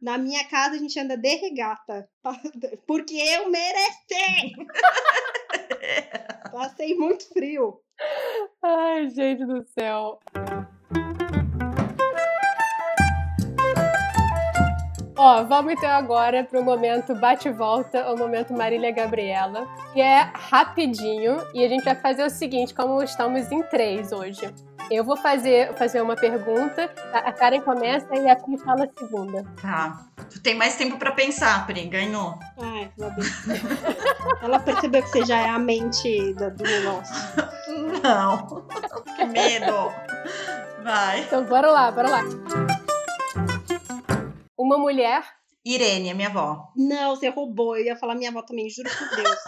Na minha casa a gente anda de regata. Porque eu mereci! *laughs* Passei muito frio. Ai, gente do céu. Ó, vamos então agora para o momento bate-volta, o momento Marília Gabriela, que é rapidinho e a gente vai fazer o seguinte, como estamos em três hoje. Eu vou fazer, fazer uma pergunta, a Karen começa e a Pri fala a segunda. Tá. Tu tem mais tempo para pensar, Pri, ganhou. Ai, *laughs* Ela percebeu que você já é a mente do, do negócio. Não. Que *laughs* medo. Vai. Então, bora lá, bora lá. Uma mulher. Irene, a minha avó. Não, você roubou. Eu ia falar minha avó também, juro por Deus.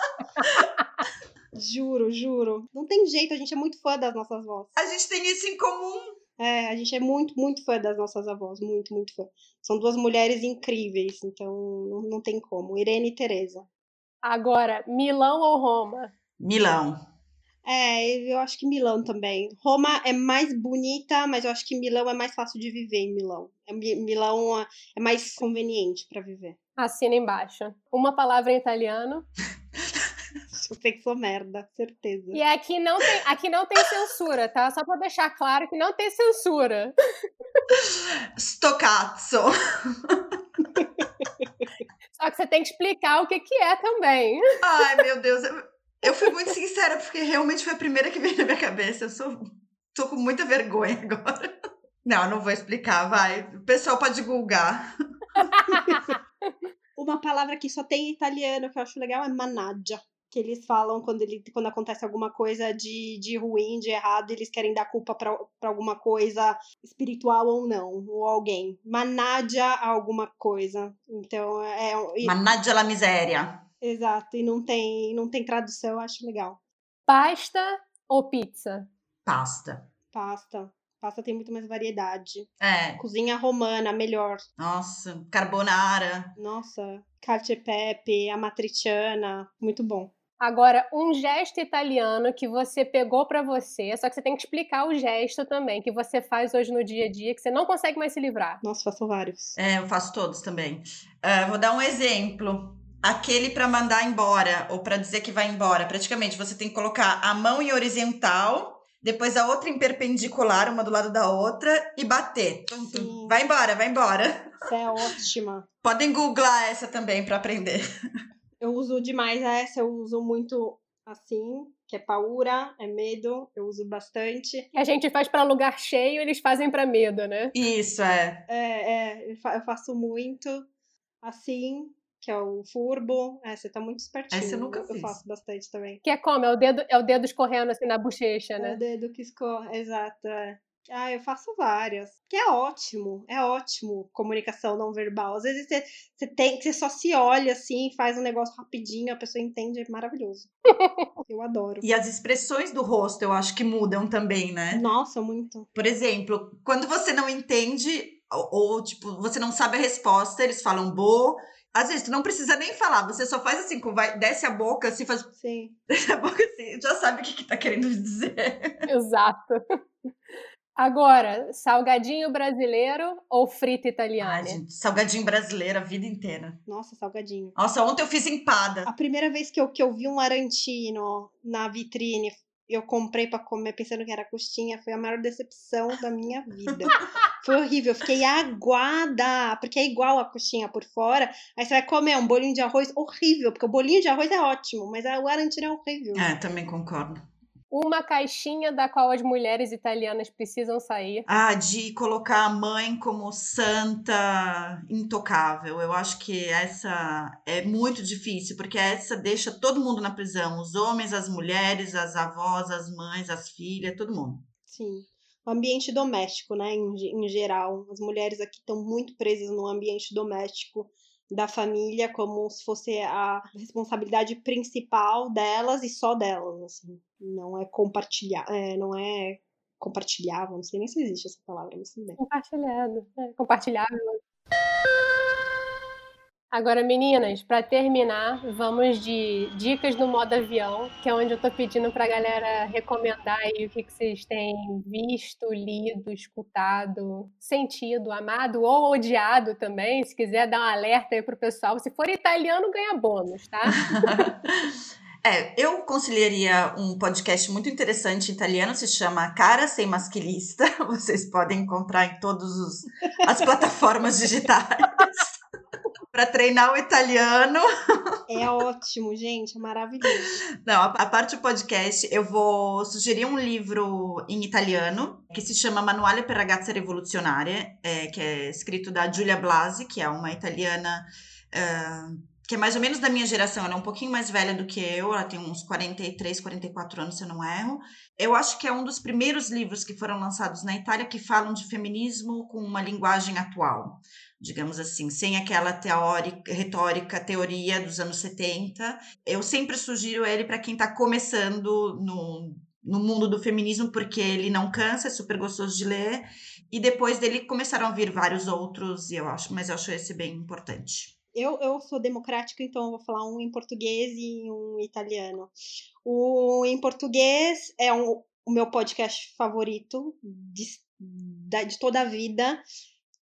*laughs* juro, juro. Não tem jeito, a gente é muito fã das nossas avós. A gente tem isso em comum. É, a gente é muito, muito fã das nossas avós, muito, muito fã. São duas mulheres incríveis, então não, não tem como. Irene e Teresa. Agora, Milão ou Roma? Milão. É, eu acho que Milão também. Roma é mais bonita, mas eu acho que Milão é mais fácil de viver em Milão. É, Milão é mais conveniente para viver. Assina embaixo. Uma palavra em italiano. *laughs* Eu sei que sou merda, certeza. E aqui não tem, aqui não tem censura, tá? Só pra deixar claro que não tem censura. *laughs* Stocazzo. *laughs* Só que você tem que explicar o que, que é também. Ai, meu Deus. Eu fui muito sincera, porque realmente foi a primeira que veio na minha cabeça. Eu sou, tô com muita vergonha agora. Não, não vou explicar, vai. O pessoal pode googar. *laughs* Uma palavra que só tem em italiano que eu acho legal é managgia. Que eles falam quando, ele, quando acontece alguma coisa de, de ruim, de errado, eles querem dar culpa para alguma coisa espiritual ou não, ou alguém. Managgia alguma coisa. Então é. é managgia la miséria. Exato, e não tem, não tem tradução, eu acho legal. Pasta ou pizza? Pasta. Pasta. Pasta tem muito mais variedade. É. Cozinha romana, melhor. Nossa, carbonara. Nossa, cacio pepe, amatriciana, muito bom. Agora, um gesto italiano que você pegou para você, só que você tem que explicar o gesto também, que você faz hoje no dia a dia, que você não consegue mais se livrar. Nossa, faço vários. É, eu faço todos também. Uh, vou dar um exemplo aquele para mandar embora ou para dizer que vai embora. Praticamente você tem que colocar a mão em horizontal, depois a outra em perpendicular, uma do lado da outra e bater. Tum, tum. Vai embora, vai embora. Essa é ótima. *laughs* Podem googlar essa também para aprender. Eu uso demais essa, eu uso muito assim, que é paura, é medo, eu uso bastante. A gente faz para lugar cheio, eles fazem para medo, né? Isso, é. É, é, eu faço muito assim, que é o furbo. É, você tá muito espertinho. Essa eu nunca eu, fiz. Eu faço bastante também. Que é como? É o dedo, é o dedo escorrendo assim na bochecha, né? É o dedo que escorre, exato. É. Ah, eu faço várias. Que é ótimo, é ótimo comunicação não verbal. Às vezes você, você tem que você só se olha assim, faz um negócio rapidinho, a pessoa entende, é maravilhoso. *laughs* eu adoro. E as expressões do rosto eu acho que mudam também, né? Nossa, muito. Por exemplo, quando você não entende ou, ou tipo, você não sabe a resposta, eles falam bo, às vezes tu não precisa nem falar, você só faz assim, vai, desce a boca, assim, faz. Sim. *laughs* Desce a boca assim, já sabe o que, que tá querendo dizer. Exato. Agora, salgadinho brasileiro ou frita italiana? Ai, gente, salgadinho brasileiro a vida inteira. Nossa, salgadinho. Nossa, ontem eu fiz empada. A primeira vez que eu, que eu vi um arantino na vitrine eu comprei para comer pensando que era coxinha, foi a maior decepção da minha vida. *laughs* foi horrível, eu fiquei aguada, porque é igual a coxinha por fora. Aí você vai comer um bolinho de arroz horrível, porque o bolinho de arroz é ótimo, mas o arantino é horrível. É, também concordo uma caixinha da qual as mulheres italianas precisam sair. Ah, de colocar a mãe como santa intocável. Eu acho que essa é muito difícil, porque essa deixa todo mundo na prisão: os homens, as mulheres, as avós, as mães, as filhas, todo mundo. Sim. O ambiente doméstico, né, em, em geral. As mulheres aqui estão muito presas no ambiente doméstico da família como se fosse a responsabilidade principal delas e só delas, assim. Não é compartilhar, é, não é compartilhável, não sei nem se existe essa palavra, mas tudo bem. Compartilhado, é, compartilhável. Agora, meninas, para terminar, vamos de dicas do modo avião, que é onde eu tô pedindo pra galera recomendar aí o que, que vocês têm visto, lido, escutado, sentido, amado ou odiado também. Se quiser dar um alerta aí pro pessoal. Se for italiano, ganha bônus, tá? *laughs* É, eu consideraria um podcast muito interessante italiano, se chama Cara Sem Masquilista. *laughs* Vocês podem encontrar em todas as plataformas digitais para treinar o italiano. É ótimo, gente, é maravilhoso. Não, a, a, parte do podcast, eu vou sugerir um livro em italiano que se chama Manuale per ragazze rivoluzionarie, é, que é escrito da Giulia Blasi, que é uma italiana. Uh, que é mais ou menos da minha geração, ela é um pouquinho mais velha do que eu, ela tem uns 43, 44 anos, se eu não erro. Eu acho que é um dos primeiros livros que foram lançados na Itália que falam de feminismo com uma linguagem atual digamos assim, sem aquela teórica, retórica, teoria dos anos 70. Eu sempre sugiro ele para quem está começando no, no mundo do feminismo, porque ele não cansa, é super gostoso de ler. E depois dele começaram a vir vários outros, e eu acho, mas eu acho esse bem importante. Eu, eu sou democrática, então eu vou falar um em português e um italiano. O em português é um, o meu podcast favorito de, de toda a vida.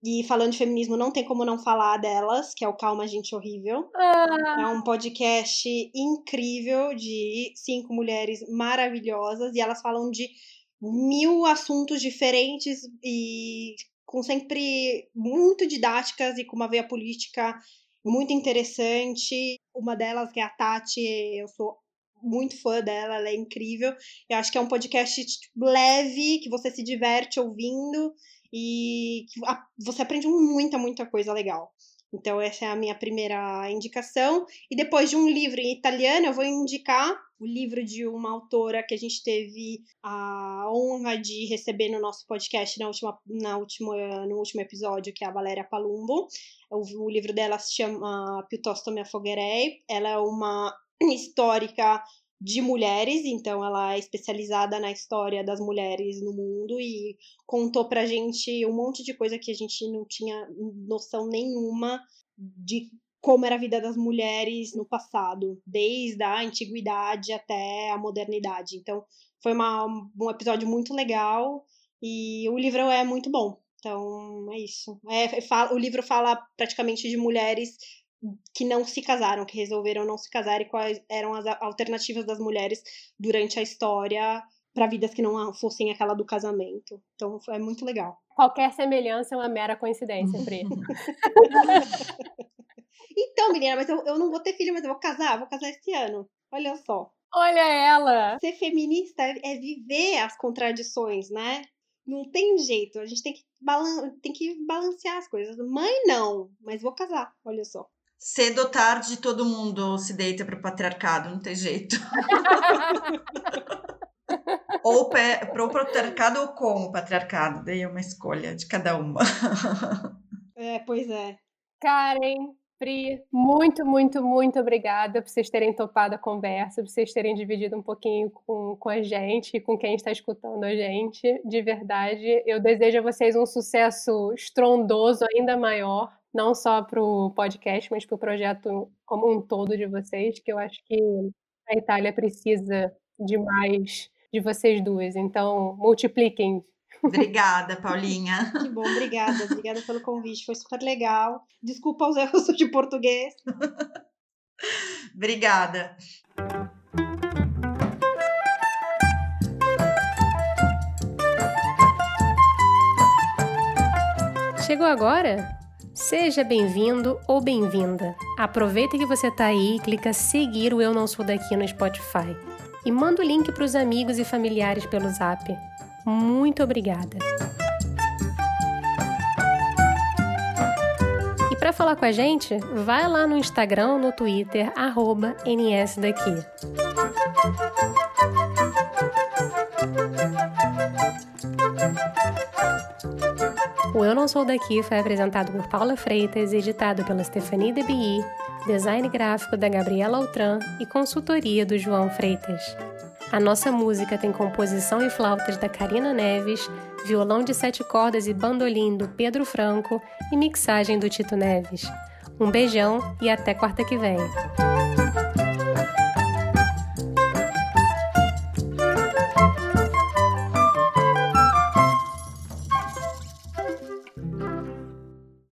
E falando de feminismo, não tem como não falar delas, que é o Calma Gente Horrível. Ah. É um podcast incrível de cinco mulheres maravilhosas e elas falam de mil assuntos diferentes e com sempre muito didáticas e com uma veia política muito interessante. Uma delas, que é a Tati, eu sou muito fã dela, ela é incrível. Eu acho que é um podcast leve, que você se diverte ouvindo e você aprende muita, muita coisa legal. Então, essa é a minha primeira indicação. E depois de um livro em italiano, eu vou indicar o livro de uma autora que a gente teve a honra de receber no nosso podcast na última, na última, no último episódio, que é a Valéria Palumbo. O, o livro dela se chama Piuttosto me afogherei. Ela é uma histórica de mulheres, então ela é especializada na história das mulheres no mundo e contou pra gente um monte de coisa que a gente não tinha noção nenhuma de como era a vida das mulheres no passado, desde a antiguidade até a modernidade. Então, foi uma, um episódio muito legal e o livro é muito bom. Então, é isso. É, fala, o livro fala praticamente de mulheres que não se casaram, que resolveram não se casar e quais eram as alternativas das mulheres durante a história para vidas que não fossem aquela do casamento. Então é muito legal. Qualquer semelhança é uma mera coincidência, Pri. *laughs* então, menina, mas eu, eu não vou ter filho, mas eu vou casar, vou casar esse ano. Olha só. Olha ela! Ser feminista é viver as contradições, né? Não tem jeito, a gente tem que, balan tem que balancear as coisas. Mãe, não, mas vou casar, olha só. Cedo ou tarde, todo mundo se deita para o patriarcado, não tem jeito. *laughs* ou para o patriarcado ou com o patriarcado, daí é uma escolha de cada uma. é, pois é. Karen, Pri, muito, muito, muito obrigada por vocês terem topado a conversa, por vocês terem dividido um pouquinho com, com a gente, com quem está escutando a gente. De verdade, eu desejo a vocês um sucesso estrondoso ainda maior não só para o podcast, mas para o projeto como um todo de vocês, que eu acho que a Itália precisa de mais de vocês duas. Então, multipliquem. Obrigada, *laughs* Paulinha. Que bom, obrigada. *laughs* Obrigada pelo convite, foi super legal. Desculpa os erros de português. *laughs* obrigada. Chegou agora? Seja bem-vindo ou bem-vinda. Aproveita que você está aí e clica seguir o Eu Não Sou Daqui no Spotify. E manda o link para os amigos e familiares pelo zap. Muito obrigada. E para falar com a gente, vai lá no Instagram no Twitter, arroba NSDaqui. O Eu Não Sou Daqui foi apresentado por Paula Freitas, editado pela Stephanie DeBi, design gráfico da Gabriela Altran e consultoria do João Freitas. A nossa música tem composição e flautas da Karina Neves, violão de sete cordas e bandolim do Pedro Franco e mixagem do Tito Neves. Um beijão e até quarta que vem.